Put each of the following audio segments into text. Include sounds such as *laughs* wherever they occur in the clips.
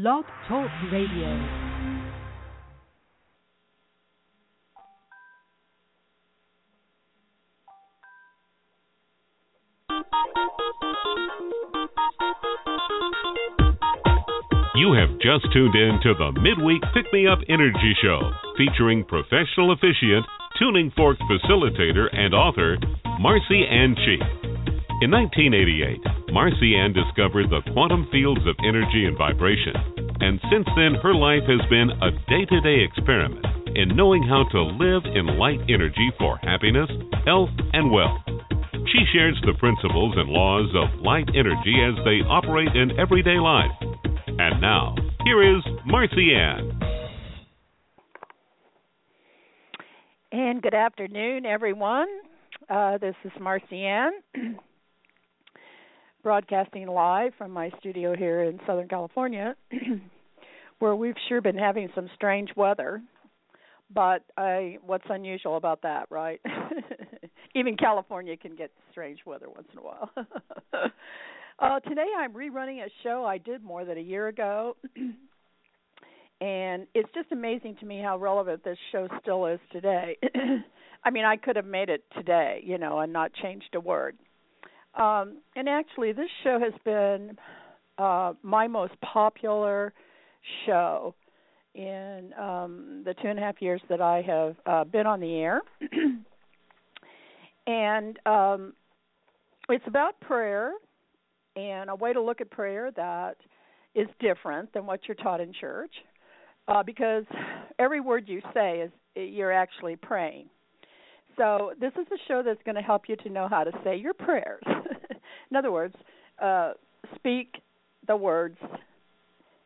Blog Talk Radio. You have just tuned in to the Midweek Pick Me Up Energy Show, featuring professional officiant, tuning fork facilitator, and author Marcy Ann Cheek. In 1988, Marcy Ann discovered the quantum fields of energy and vibration, and since then her life has been a day to day experiment in knowing how to live in light energy for happiness, health, and wealth. She shares the principles and laws of light energy as they operate in everyday life. And now, here is Marcy Ann. And good afternoon, everyone. Uh, this is Marcy Ann, *clears throat* broadcasting live from my studio here in Southern California, *clears throat* where we've sure been having some strange weather. But I, what's unusual about that, right? *laughs* Even California can get strange weather once in a while. *laughs* Uh, today I'm rerunning a show I did more than a year ago. *clears throat* and it's just amazing to me how relevant this show still is today. *clears throat* I mean, I could have made it today, you know, and not changed a word. Um, and actually, this show has been uh, my most popular show in um, the two and a half years that I have uh, been on the air. *clears throat* and um, it's about prayer and a way to look at prayer that is different than what you're taught in church uh, because every word you say is you're actually praying so this is a show that's going to help you to know how to say your prayers. *laughs* In other words uh, speak the words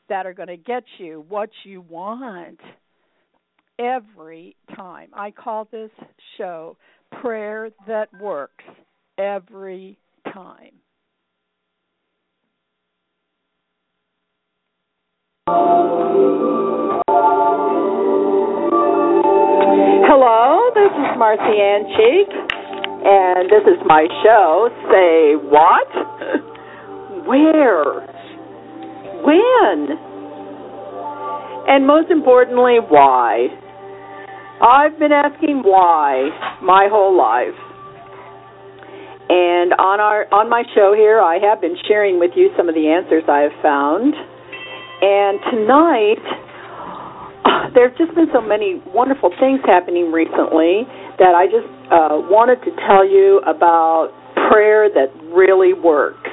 that are going to get you what you want every time. I call this show prayer that works every time. Hello, this is Marcy Ann Cheek, and this is my show. Say what? *laughs* Where? When? And most importantly, why? I've been asking why my whole life. And on our on my show here, I have been sharing with you some of the answers I have found and tonight, there have just been so many wonderful things happening recently that I just uh, wanted to tell you about prayer that really works.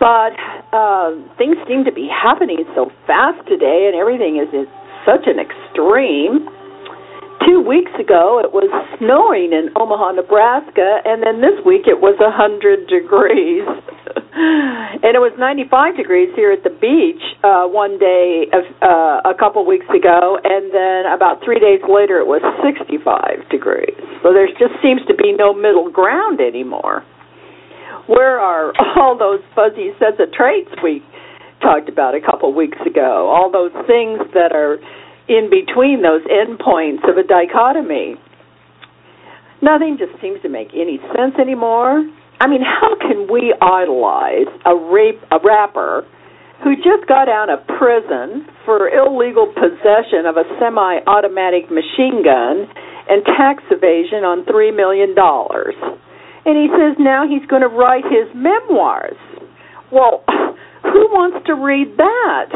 But uh, things seem to be happening so fast today, and everything is at such an extreme. Two weeks ago, it was snowing in Omaha, Nebraska, and then this week it was a 100 degrees. And it was 95 degrees here at the beach uh, one day uh, a couple weeks ago, and then about three days later it was 65 degrees. So there just seems to be no middle ground anymore. Where are all those fuzzy sets of traits we talked about a couple weeks ago? All those things that are in between those endpoints of a dichotomy. Nothing just seems to make any sense anymore. I mean, how can we idolize a rape a rapper who just got out of prison for illegal possession of a semi-automatic machine gun and tax evasion on 3 million dollars. And he says now he's going to write his memoirs. Well, who wants to read that?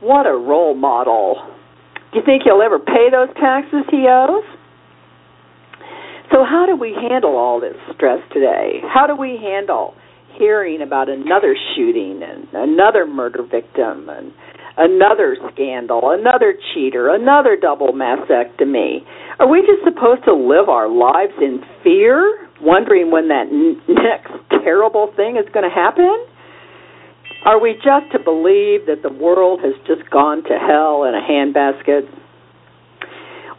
What a role model. Do you think he'll ever pay those taxes he owes? So, how do we handle all this stress today? How do we handle hearing about another shooting and another murder victim and another scandal, another cheater, another double mastectomy? Are we just supposed to live our lives in fear, wondering when that n- next terrible thing is going to happen? Are we just to believe that the world has just gone to hell in a handbasket?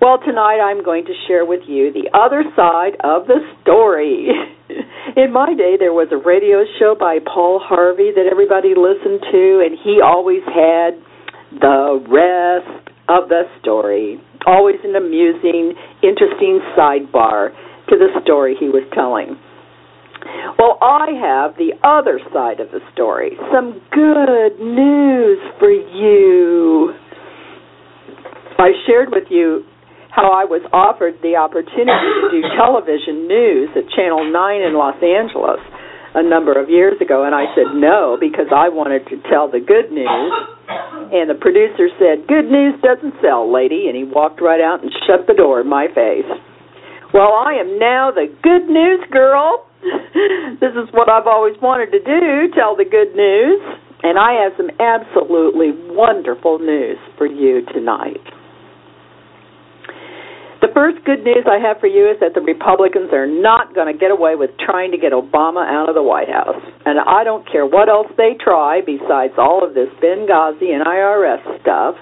Well, tonight I'm going to share with you the other side of the story. *laughs* In my day, there was a radio show by Paul Harvey that everybody listened to, and he always had the rest of the story. Always an amusing, interesting sidebar to the story he was telling. Well, I have the other side of the story. Some good news for you. I shared with you how I was offered the opportunity to do *coughs* television news at Channel 9 in Los Angeles a number of years ago, and I said no because I wanted to tell the good news. And the producer said, Good news doesn't sell, lady, and he walked right out and shut the door in my face. Well, I am now the good news girl. *laughs* this is what I've always wanted to do tell the good news. And I have some absolutely wonderful news for you tonight. The first good news I have for you is that the Republicans are not going to get away with trying to get Obama out of the White House. And I don't care what else they try besides all of this Benghazi and IRS stuff.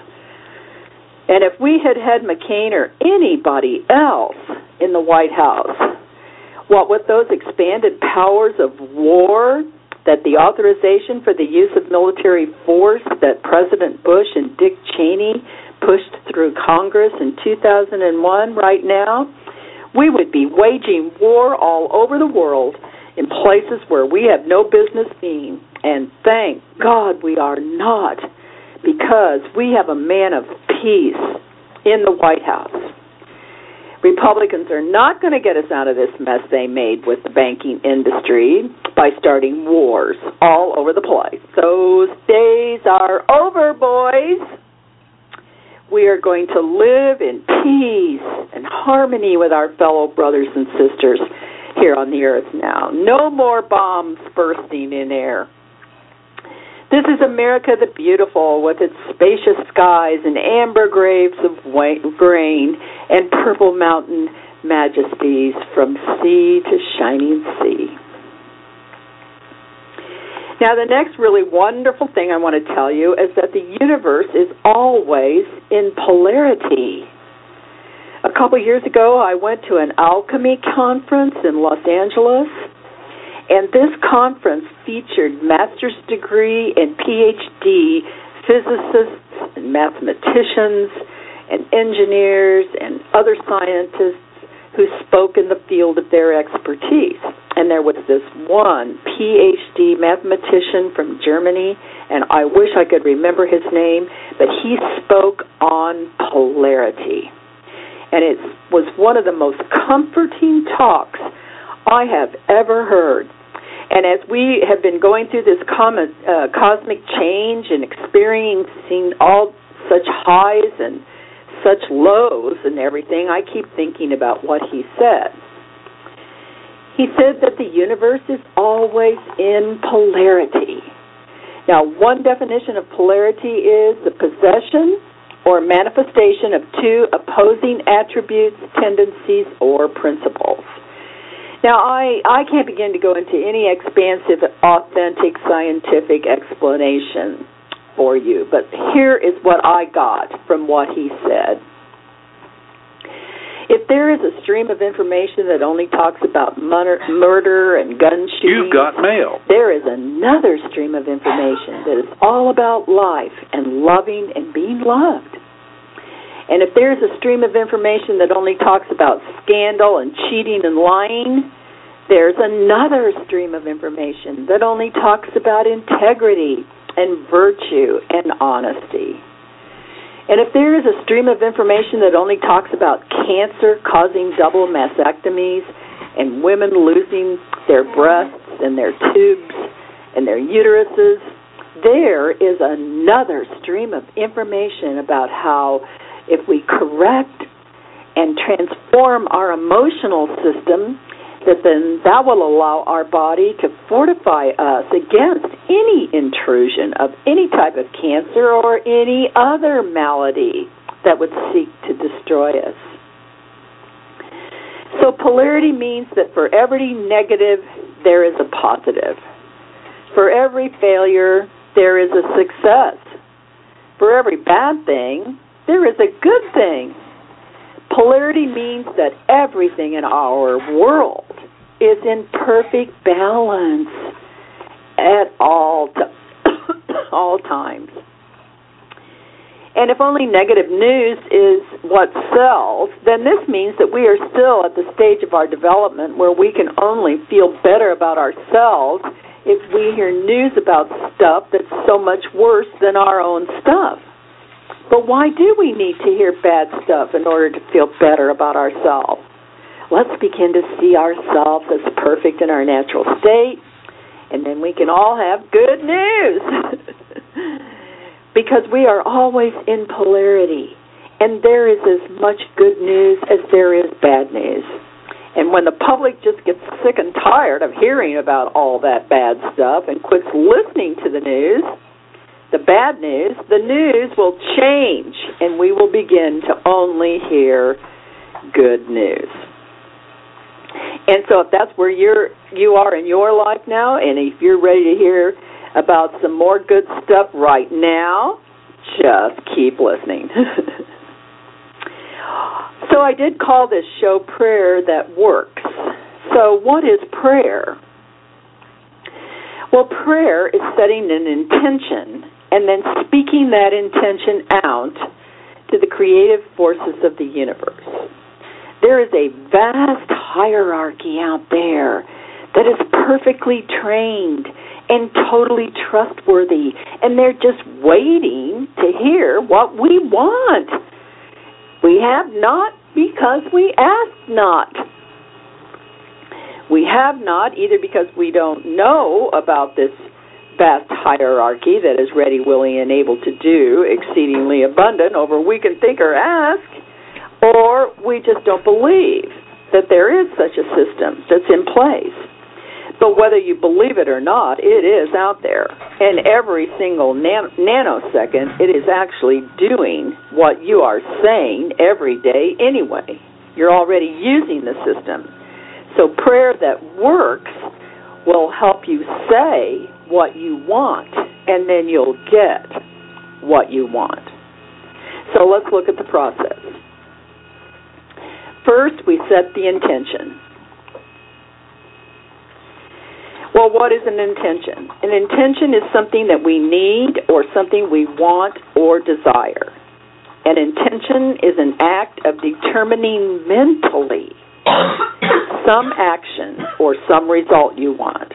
And if we had had McCain or anybody else in the White House, what with those expanded powers of war, that the authorization for the use of military force that President Bush and Dick Cheney pushed through Congress in 2001 right now, we would be waging war all over the world in places where we have no business being. And thank God we are not, because we have a man of peace in the White House. Republicans are not going to get us out of this mess they made with the banking industry by starting wars all over the place. Those days are over, boys we are going to live in peace and harmony with our fellow brothers and sisters here on the earth now. No more bombs bursting in air. This is America the Beautiful with its spacious skies and amber graves of white grain and purple mountain majesties from sea to shining sea. Now, the next really wonderful thing I want to tell you is that the universe is always in polarity. A couple years ago, I went to an alchemy conference in Los Angeles, and this conference featured master's degree and PhD physicists and mathematicians and engineers and other scientists who spoke in the field of their expertise. And there was this one PhD mathematician from Germany, and I wish I could remember his name, but he spoke on polarity. And it was one of the most comforting talks I have ever heard. And as we have been going through this uh, cosmic change and experiencing all such highs and such lows and everything, I keep thinking about what he said. He said that the universe is always in polarity. Now, one definition of polarity is the possession or manifestation of two opposing attributes, tendencies, or principles. Now, I, I can't begin to go into any expansive, authentic scientific explanation for you. But here is what I got from what he said. If there is a stream of information that only talks about murder and gun shooting, you've got mail. There is another stream of information that is all about life and loving and being loved. And if there's a stream of information that only talks about scandal and cheating and lying, there's another stream of information that only talks about integrity and virtue and honesty. And if there is a stream of information that only talks about cancer causing double mastectomies and women losing their breasts and their tubes and their uteruses, there is another stream of information about how if we correct and transform our emotional system, that then that will allow our body to fortify us against any intrusion of any type of cancer or any other malady that would seek to destroy us. So polarity means that for every negative, there is a positive. For every failure, there is a success. For every bad thing, there is a good thing. Polarity means that everything in our world is in perfect balance at all t- *coughs* all times. And if only negative news is what sells, then this means that we are still at the stage of our development where we can only feel better about ourselves if we hear news about stuff that's so much worse than our own stuff. But why do we need to hear bad stuff in order to feel better about ourselves? Let's begin to see ourselves as perfect in our natural state, and then we can all have good news. *laughs* because we are always in polarity, and there is as much good news as there is bad news. And when the public just gets sick and tired of hearing about all that bad stuff and quits listening to the news, the bad news, the news will change and we will begin to only hear good news. And so if that's where you're you are in your life now and if you're ready to hear about some more good stuff right now, just keep listening. *laughs* so I did call this show Prayer That Works. So what is prayer? Well, prayer is setting an intention and then speaking that intention out to the creative forces of the universe. There is a vast hierarchy out there that is perfectly trained and totally trustworthy, and they're just waiting to hear what we want. We have not because we ask not. We have not either because we don't know about this vast hierarchy that is ready, willing, and able to do exceedingly abundant over we can think or ask, or we just don't believe that there is such a system that's in place. But whether you believe it or not, it is out there. And every single nan- nanosecond, it is actually doing what you are saying every day anyway. You're already using the system. So prayer that works will help you say what you want, and then you'll get what you want. So let's look at the process. First, we set the intention. Well, what is an intention? An intention is something that we need or something we want or desire. An intention is an act of determining mentally *coughs* some action or some result you want.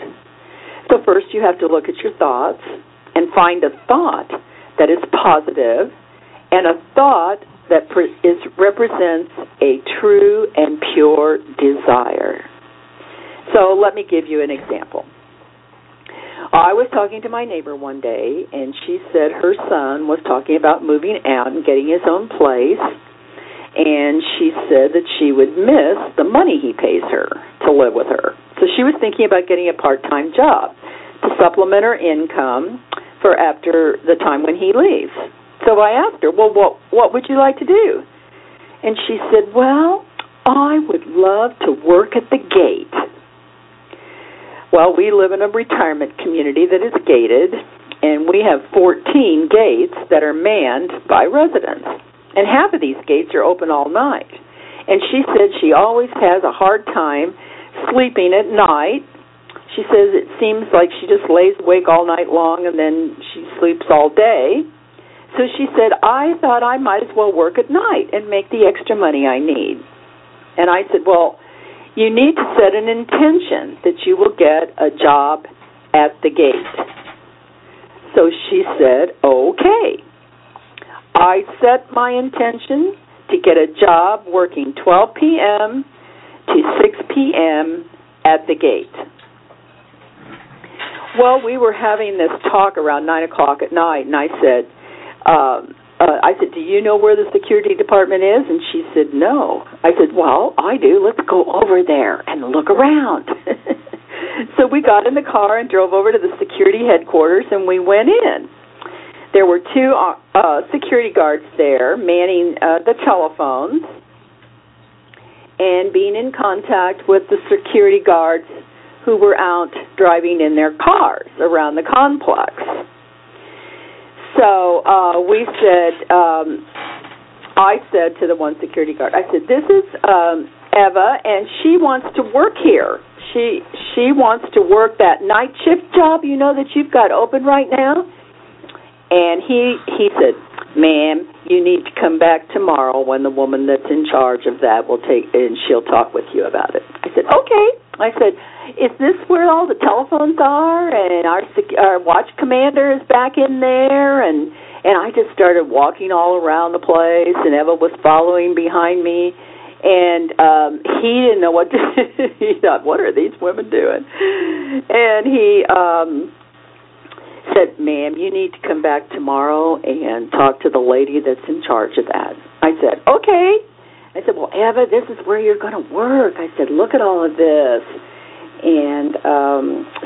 So, first, you have to look at your thoughts and find a thought that is positive and a thought that that is, represents a true and pure desire. So let me give you an example. I was talking to my neighbor one day, and she said her son was talking about moving out and getting his own place. And she said that she would miss the money he pays her to live with her. So she was thinking about getting a part time job to supplement her income for after the time when he leaves. So I asked her, Well, what, what would you like to do? And she said, Well, I would love to work at the gate well, we live in a retirement community that is gated, and we have 14 gates that are manned by residents. And half of these gates are open all night. And she said she always has a hard time sleeping at night. She says it seems like she just lays awake all night long and then she sleeps all day. So she said, I thought I might as well work at night and make the extra money I need. And I said, Well, you need to set an intention that you will get a job at the gate. So she said, okay. I set my intention to get a job working 12 p.m. to 6 p.m. at the gate. Well, we were having this talk around 9 o'clock at night, and I said, um, uh, I said, "Do you know where the security department is?" And she said, "No." I said, "Well, I do. Let's go over there and look around." *laughs* so we got in the car and drove over to the security headquarters, and we went in. There were two uh, uh, security guards there manning uh, the telephones and being in contact with the security guards who were out driving in their cars around the complex. So uh, we said, um, I said to the one security guard, I said, "This is um, Eva, and she wants to work here. She she wants to work that night shift job, you know, that you've got open right now." And he he said, Ma'am, you need to come back tomorrow when the woman that's in charge of that will take and she'll talk with you about it. I said, Okay. I said, Is this where all the telephones are and our our watch commander is back in there and and I just started walking all around the place and Eva was following behind me and um he didn't know what to *laughs* he thought, What are these women doing? And he um said, Ma'am, you need to come back tomorrow and talk to the lady that's in charge of that. I said, Okay. I said, Well, Eva, this is where you're going to work. I said, Look at all of this. And um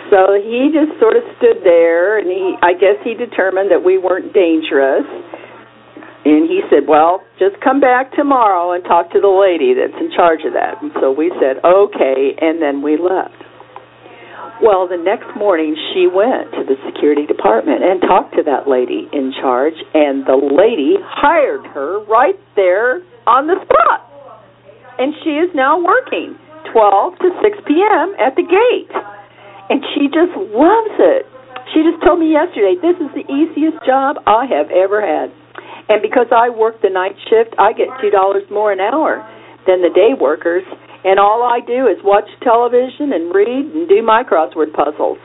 so he just sort of stood there and he I guess he determined that we weren't dangerous. And he said, Well, just come back tomorrow and talk to the lady that's in charge of that. And so we said, Okay, and then we left. Well, the next morning she went to the security department and talked to that lady in charge, and the lady hired her right there on the spot. And she is now working 12 to 6 p.m. at the gate. And she just loves it. She just told me yesterday, this is the easiest job I have ever had. And because I work the night shift, I get $2 more an hour than the day workers and all I do is watch television and read and do my crossword puzzles.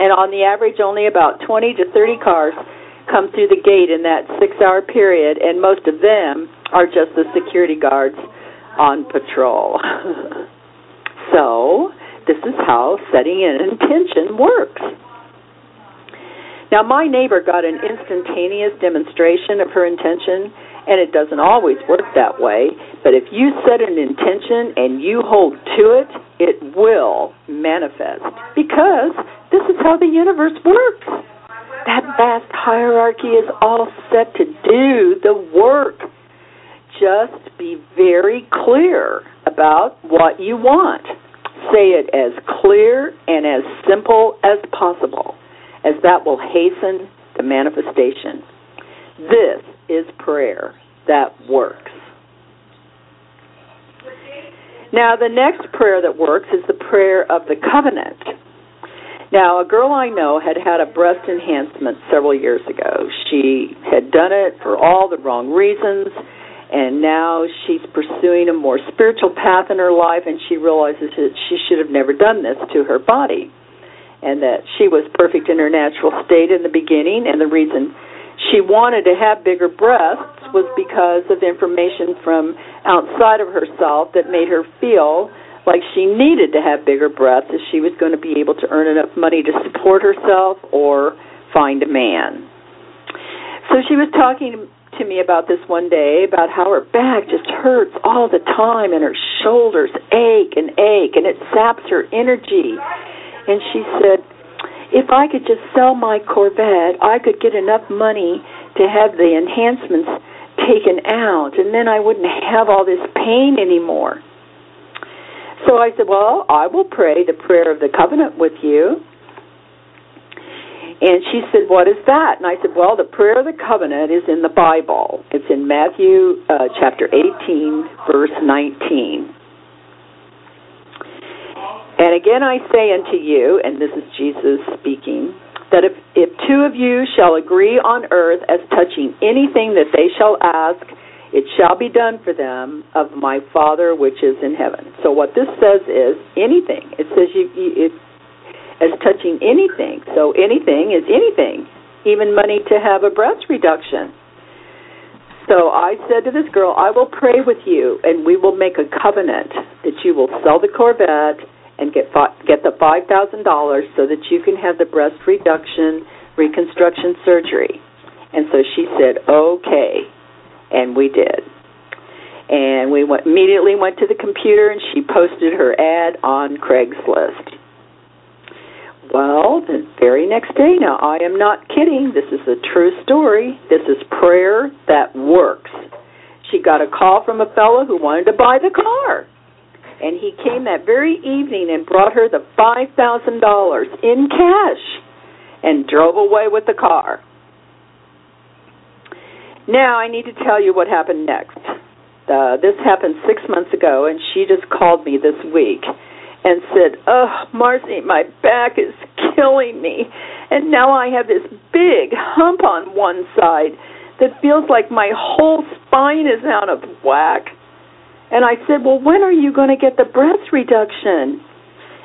And on the average, only about 20 to 30 cars come through the gate in that six hour period, and most of them are just the security guards on patrol. *laughs* so, this is how setting an intention works. Now, my neighbor got an instantaneous demonstration of her intention and it doesn't always work that way. But if you set an intention and you hold to it, it will manifest because this is how the universe works. That vast hierarchy is all set to do the work. Just be very clear about what you want. Say it as clear and as simple as possible, as that will hasten the manifestation. This is prayer that works. Now, the next prayer that works is the prayer of the covenant. Now, a girl I know had had a breast enhancement several years ago. She had done it for all the wrong reasons, and now she's pursuing a more spiritual path in her life, and she realizes that she should have never done this to her body, and that she was perfect in her natural state in the beginning, and the reason she wanted to have bigger breasts was because of information from outside of herself that made her feel like she needed to have bigger breasts if she was going to be able to earn enough money to support herself or find a man. So she was talking to me about this one day about how her back just hurts all the time and her shoulders ache and ache and it saps her energy. And she said, if I could just sell my Corvette, I could get enough money to have the enhancements taken out, and then I wouldn't have all this pain anymore. So I said, Well, I will pray the prayer of the covenant with you. And she said, What is that? And I said, Well, the prayer of the covenant is in the Bible. It's in Matthew uh, chapter 18, verse 19. And again I say unto you, and this is Jesus speaking, that if, if two of you shall agree on earth as touching anything that they shall ask, it shall be done for them of my Father which is in heaven. So what this says is anything. It says you, you it, as touching anything. So anything is anything, even money to have a breast reduction. So I said to this girl, I will pray with you, and we will make a covenant that you will sell the Corvette and get fi- get the five thousand dollars so that you can have the breast reduction reconstruction surgery. And so she said, "Okay," and we did. And we went, immediately went to the computer and she posted her ad on Craigslist. Well, the very next day, now I am not kidding, this is a true story. This is prayer that works. She got a call from a fellow who wanted to buy the car and he came that very evening and brought her the five thousand dollars in cash and drove away with the car. Now I need to tell you what happened next. Uh, this happened six months ago, and she just called me this week and said, "Oh, Marcy, my back is killing me, and now I have this big hump on one side that feels like my whole spine is out of whack. And I said, Well, when are you going to get the breast reduction?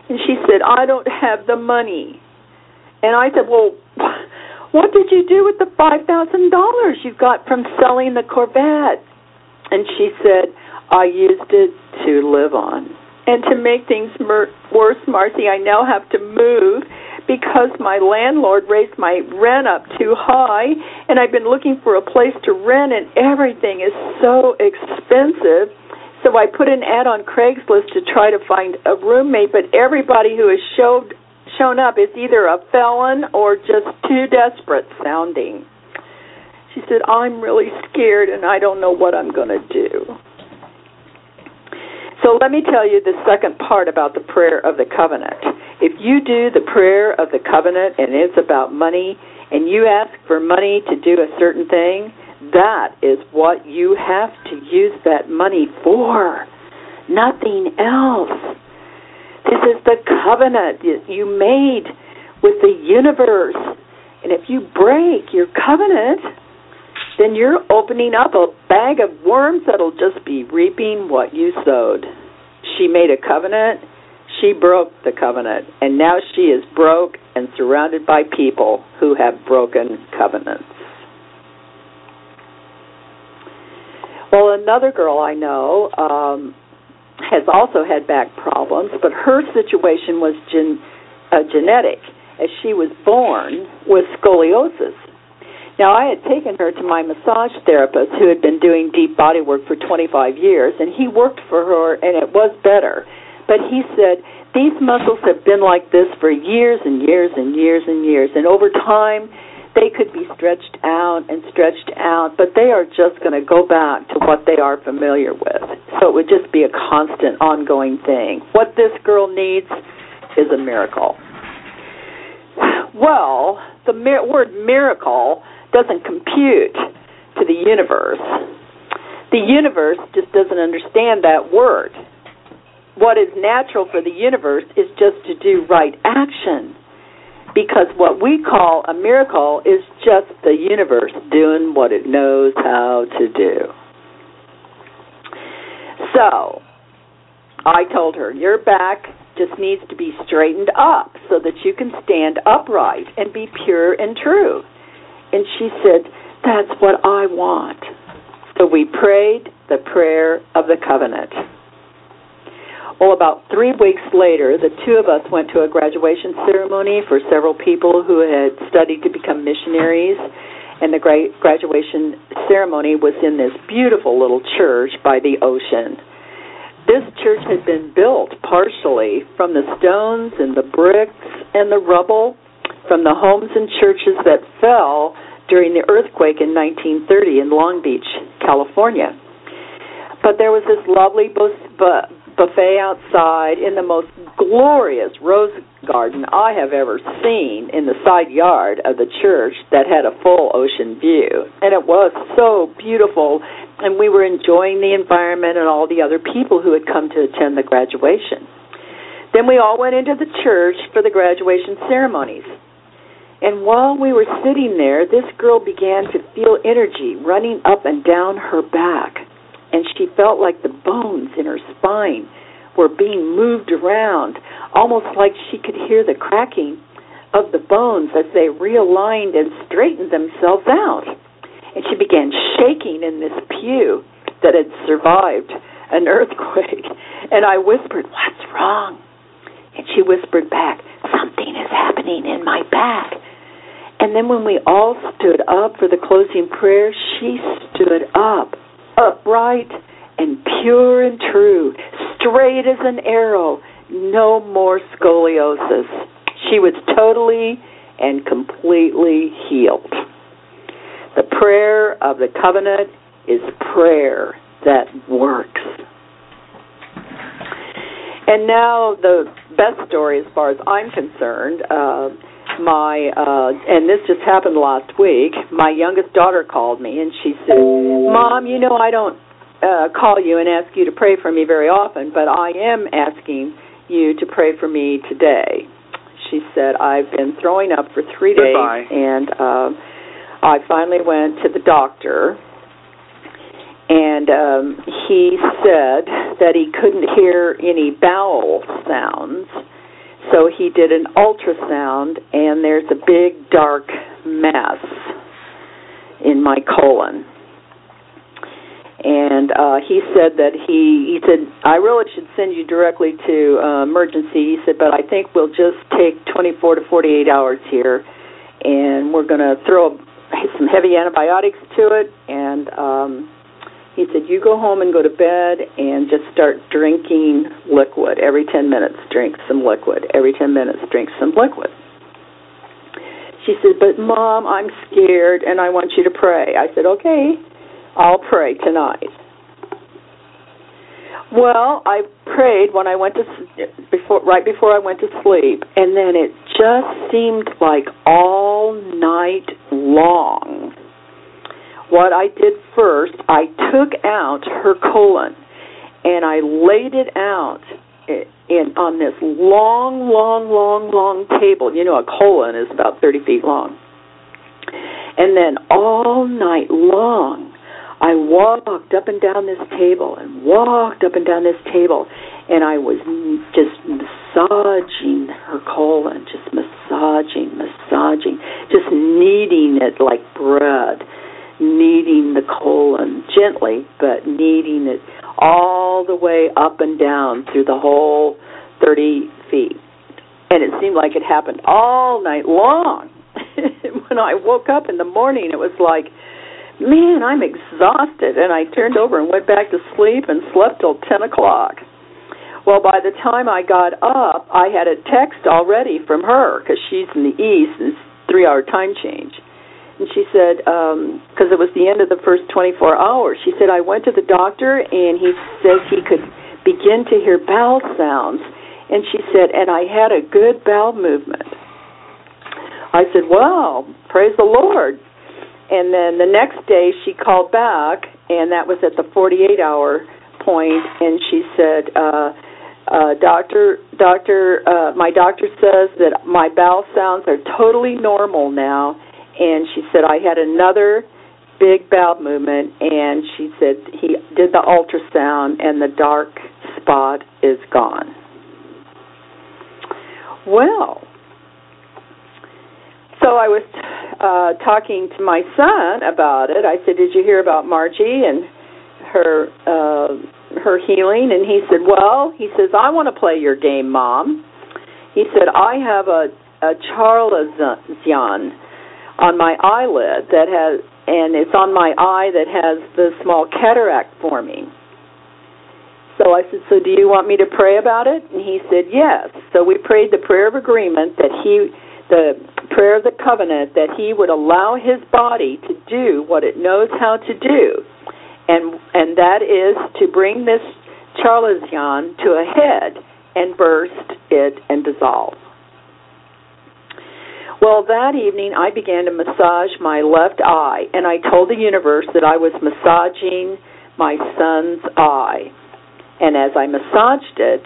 And she said, I don't have the money. And I said, Well, *laughs* what did you do with the $5,000 you got from selling the Corvette? And she said, I used it to live on. And to make things mer- worse, Marcy, I now have to move because my landlord raised my rent up too high, and I've been looking for a place to rent, and everything is so expensive. So I put an ad on Craigslist to try to find a roommate, but everybody who has showed shown up is either a felon or just too desperate sounding. She said, I'm really scared and I don't know what I'm going to do. So let me tell you the second part about the prayer of the covenant. If you do the prayer of the covenant and it's about money and you ask for money to do a certain thing, that is what you have to use that money for. Nothing else. This is the covenant that you made with the universe. And if you break your covenant, then you're opening up a bag of worms that'll just be reaping what you sowed. She made a covenant, she broke the covenant, and now she is broke and surrounded by people who have broken covenants. Well, another girl I know um, has also had back problems, but her situation was gen- uh, genetic, as she was born with scoliosis. Now, I had taken her to my massage therapist who had been doing deep body work for 25 years, and he worked for her, and it was better. But he said, These muscles have been like this for years and years and years and years, and over time, they could be stretched out and stretched out, but they are just going to go back to what they are familiar with. So it would just be a constant, ongoing thing. What this girl needs is a miracle. Well, the mir- word miracle doesn't compute to the universe. The universe just doesn't understand that word. What is natural for the universe is just to do right action. Because what we call a miracle is just the universe doing what it knows how to do. So, I told her, your back just needs to be straightened up so that you can stand upright and be pure and true. And she said, That's what I want. So we prayed the prayer of the covenant. Well, about three weeks later, the two of us went to a graduation ceremony for several people who had studied to become missionaries. And the gra- graduation ceremony was in this beautiful little church by the ocean. This church had been built partially from the stones and the bricks and the rubble from the homes and churches that fell during the earthquake in 1930 in Long Beach, California. But there was this lovely buffet outside in the most glorious rose garden I have ever seen in the side yard of the church that had a full ocean view. And it was so beautiful, and we were enjoying the environment and all the other people who had come to attend the graduation. Then we all went into the church for the graduation ceremonies. And while we were sitting there, this girl began to feel energy running up and down her back. And she felt like the bones in her spine were being moved around, almost like she could hear the cracking of the bones as they realigned and straightened themselves out. And she began shaking in this pew that had survived an *laughs* earthquake. And I whispered, What's wrong? And she whispered back, Something is happening in my back. And then when we all stood up for the closing prayer, she stood up, upright and pure and true, straight as an arrow, no more scoliosis. She was totally and completely healed. The prayer of the covenant is prayer that works. And now the best story, as far as I'm concerned. Uh, my uh and this just happened last week my youngest daughter called me and she said mom you know i don't uh call you and ask you to pray for me very often but i am asking you to pray for me today she said i've been throwing up for three days Goodbye. and uh I finally went to the doctor, and um, he said that he couldn't hear any bowel sounds. So he did an ultrasound, and there's a big dark mass in my colon and uh he said that he he said I really should send you directly to uh, emergency. He said, but I think we'll just take 24 to 48 hours here, and we're going to throw some heavy antibiotics to it. And um, he said, you go home and go to bed and just start drinking liquid every 10 minutes. Drink some liquid every 10 minutes. Drink some liquid. She said, but mom, I'm scared and I want you to pray. I said, okay. I'll pray tonight. Well, I prayed when I went to before right before I went to sleep, and then it just seemed like all night long. What I did first, I took out her colon and I laid it out in on this long, long, long, long table. You know, a colon is about 30 feet long. And then all night long, I walked up and down this table and walked up and down this table, and I was just massaging her colon, just massaging, massaging, just kneading it like bread, kneading the colon gently, but kneading it all the way up and down through the whole 30 feet. And it seemed like it happened all night long. *laughs* when I woke up in the morning, it was like, man, I'm exhausted. And I turned over and went back to sleep and slept till 10 o'clock. Well, by the time I got up, I had a text already from her because she's in the east and it's three hour time change. And she said, because um, it was the end of the first 24 hours, she said, I went to the doctor and he says he could begin to hear bowel sounds. And she said, and I had a good bowel movement. I said, well, praise the Lord and then the next day she called back and that was at the 48 hour point and she said uh uh doctor doctor uh my doctor says that my bowel sounds are totally normal now and she said I had another big bowel movement and she said he did the ultrasound and the dark spot is gone well so I was uh, talking to my son about it. I said, "Did you hear about Margie and her uh, her healing?" And he said, "Well, he says I want to play your game, Mom." He said, "I have a a chalazion on my eyelid that has, and it's on my eye that has the small cataract forming." So I said, "So do you want me to pray about it?" And he said, "Yes." So we prayed the prayer of agreement that he the prayer of the covenant that he would allow his body to do what it knows how to do and and that is to bring this chalazion to a head and burst it and dissolve well that evening i began to massage my left eye and i told the universe that i was massaging my son's eye and as i massaged it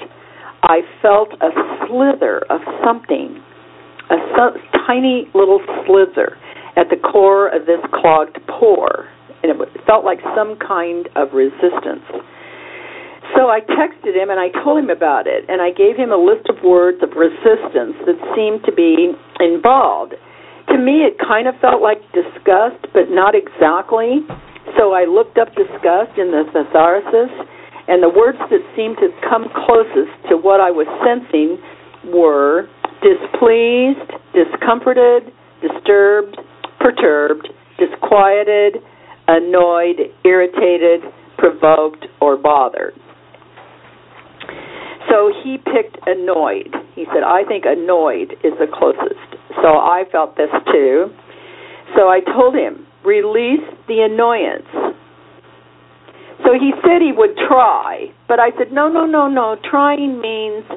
i felt a slither of something a tiny little slither at the core of this clogged pore, and it felt like some kind of resistance. So I texted him and I told him about it, and I gave him a list of words of resistance that seemed to be involved. To me, it kind of felt like disgust, but not exactly. So I looked up disgust in the thesaurus, and the words that seemed to come closest to what I was sensing were displeased, discomforted, disturbed, perturbed, disquieted, annoyed, irritated, provoked, or bothered. So he picked annoyed. He said, I think annoyed is the closest. So I felt this too. So I told him, release the annoyance. So he said he would try, but I said, no, no, no, no. Trying means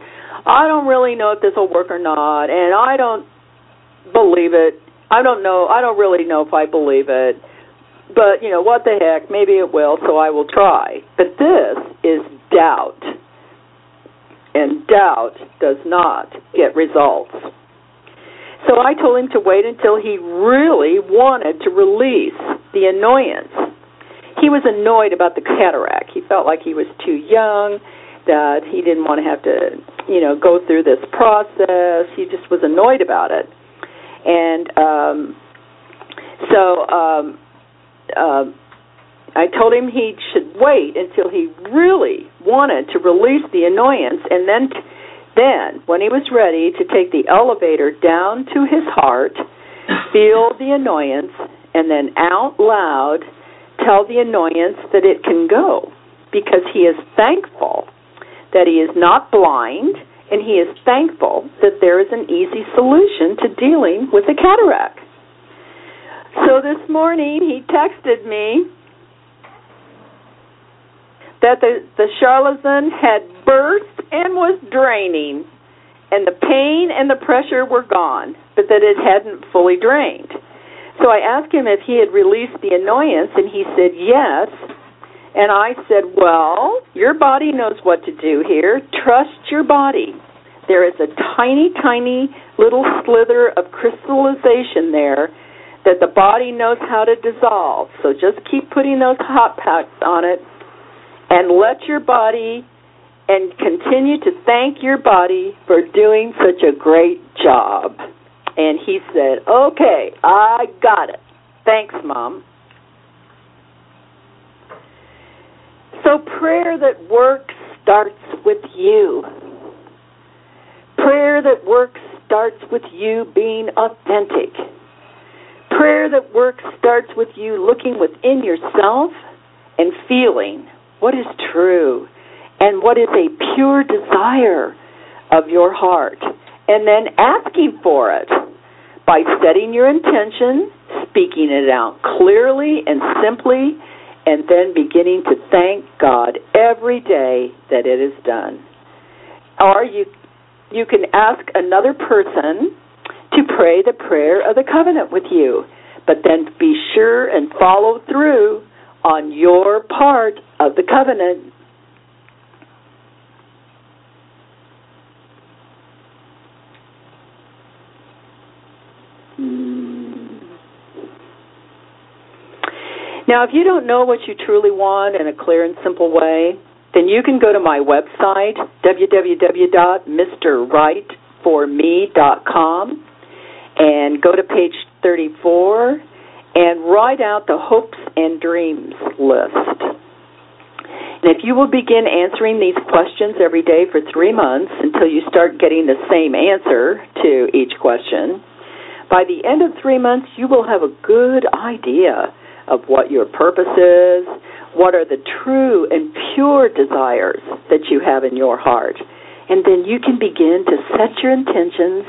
I don't really know if this will work or not, and I don't believe it. I don't know. I don't really know if I believe it. But, you know, what the heck, maybe it will, so I will try. But this is doubt. And doubt does not get results. So I told him to wait until he really wanted to release the annoyance. He was annoyed about the cataract. He felt like he was too young, that he didn't want to have to, you know, go through this process. He just was annoyed about it. And um so um uh, I told him he should wait until he really wanted to release the annoyance and then then, when he was ready to take the elevator down to his heart, feel the annoyance, and then out loud tell the annoyance that it can go because he is thankful that he is not blind and he is thankful that there is an easy solution to dealing with the cataract. So this morning he texted me that the, the chalazion had burst and was draining, and the pain and the pressure were gone, but that it hadn't fully drained. So I asked him if he had released the annoyance, and he said yes. And I said, Well, your body knows what to do here. Trust your body. There is a tiny, tiny little slither of crystallization there that the body knows how to dissolve. So just keep putting those hot packs on it and let your body and continue to thank your body for doing such a great job. And he said, Okay, I got it. Thanks, Mom. So, prayer that works starts with you. Prayer that works starts with you being authentic. Prayer that works starts with you looking within yourself and feeling what is true and what is a pure desire of your heart, and then asking for it by setting your intention, speaking it out clearly and simply, and then beginning to thank God every day that it is done. Or you you can ask another person to pray the prayer of the covenant with you, but then be sure and follow through on your part of the covenant. Hmm. Now, if you don't know what you truly want in a clear and simple way, then you can go to my website, www.mrrightforme.com, and go to page 34 and write out the hopes and dreams list. And if you will begin answering these questions every day for three months until you start getting the same answer to each question, by the end of three months, you will have a good idea of what your purpose is, what are the true and pure desires that you have in your heart. And then you can begin to set your intentions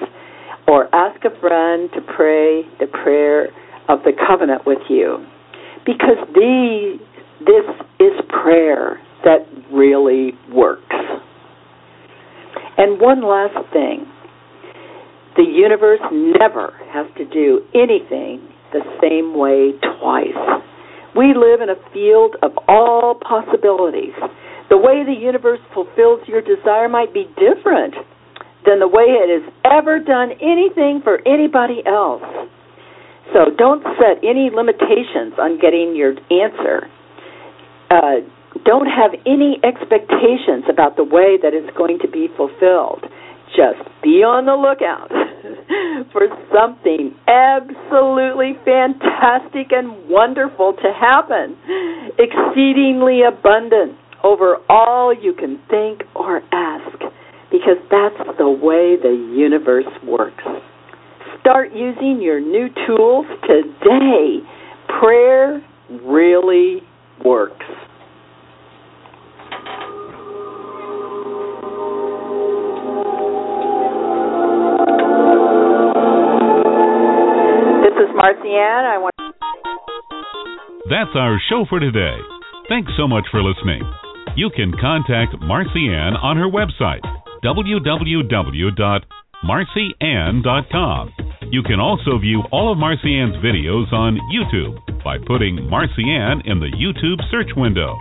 or ask a friend to pray the prayer of the covenant with you. Because the, this is prayer that really works. And one last thing the universe never has to do anything the same way twice. We live in a field of all possibilities. The way the universe fulfills your desire might be different than the way it has ever done anything for anybody else. So don't set any limitations on getting your answer. Uh, don't have any expectations about the way that it's going to be fulfilled. Just be on the lookout *laughs* for something absolutely fantastic and wonderful to happen, exceedingly abundant over all you can think or ask, because that's the way the universe works. Start using your new tools today. Prayer really works. This is. I want That's our show for today. Thanks so much for listening. You can contact Marcy Ann on her website, www.marcyann.com. You can also view all of Marcy Ann's videos on YouTube by putting Marcy Ann in the YouTube search window.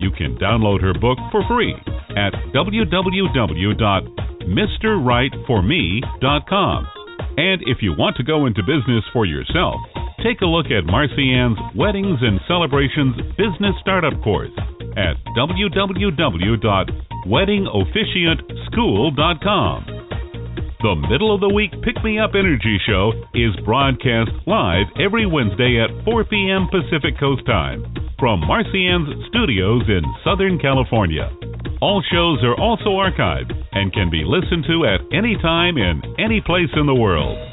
You can download her book for free at www.mrrightforme.com. And if you want to go into business for yourself, take a look at Marcy Ann's Weddings and Celebrations Business Startup Course at www.weddingofficiantschool.com. The Middle of the Week Pick Me Up Energy Show is broadcast live every Wednesday at 4 p.m. Pacific Coast Time from Marcy Ann's studios in Southern California. All shows are also archived and can be listened to at any time in any place in the world.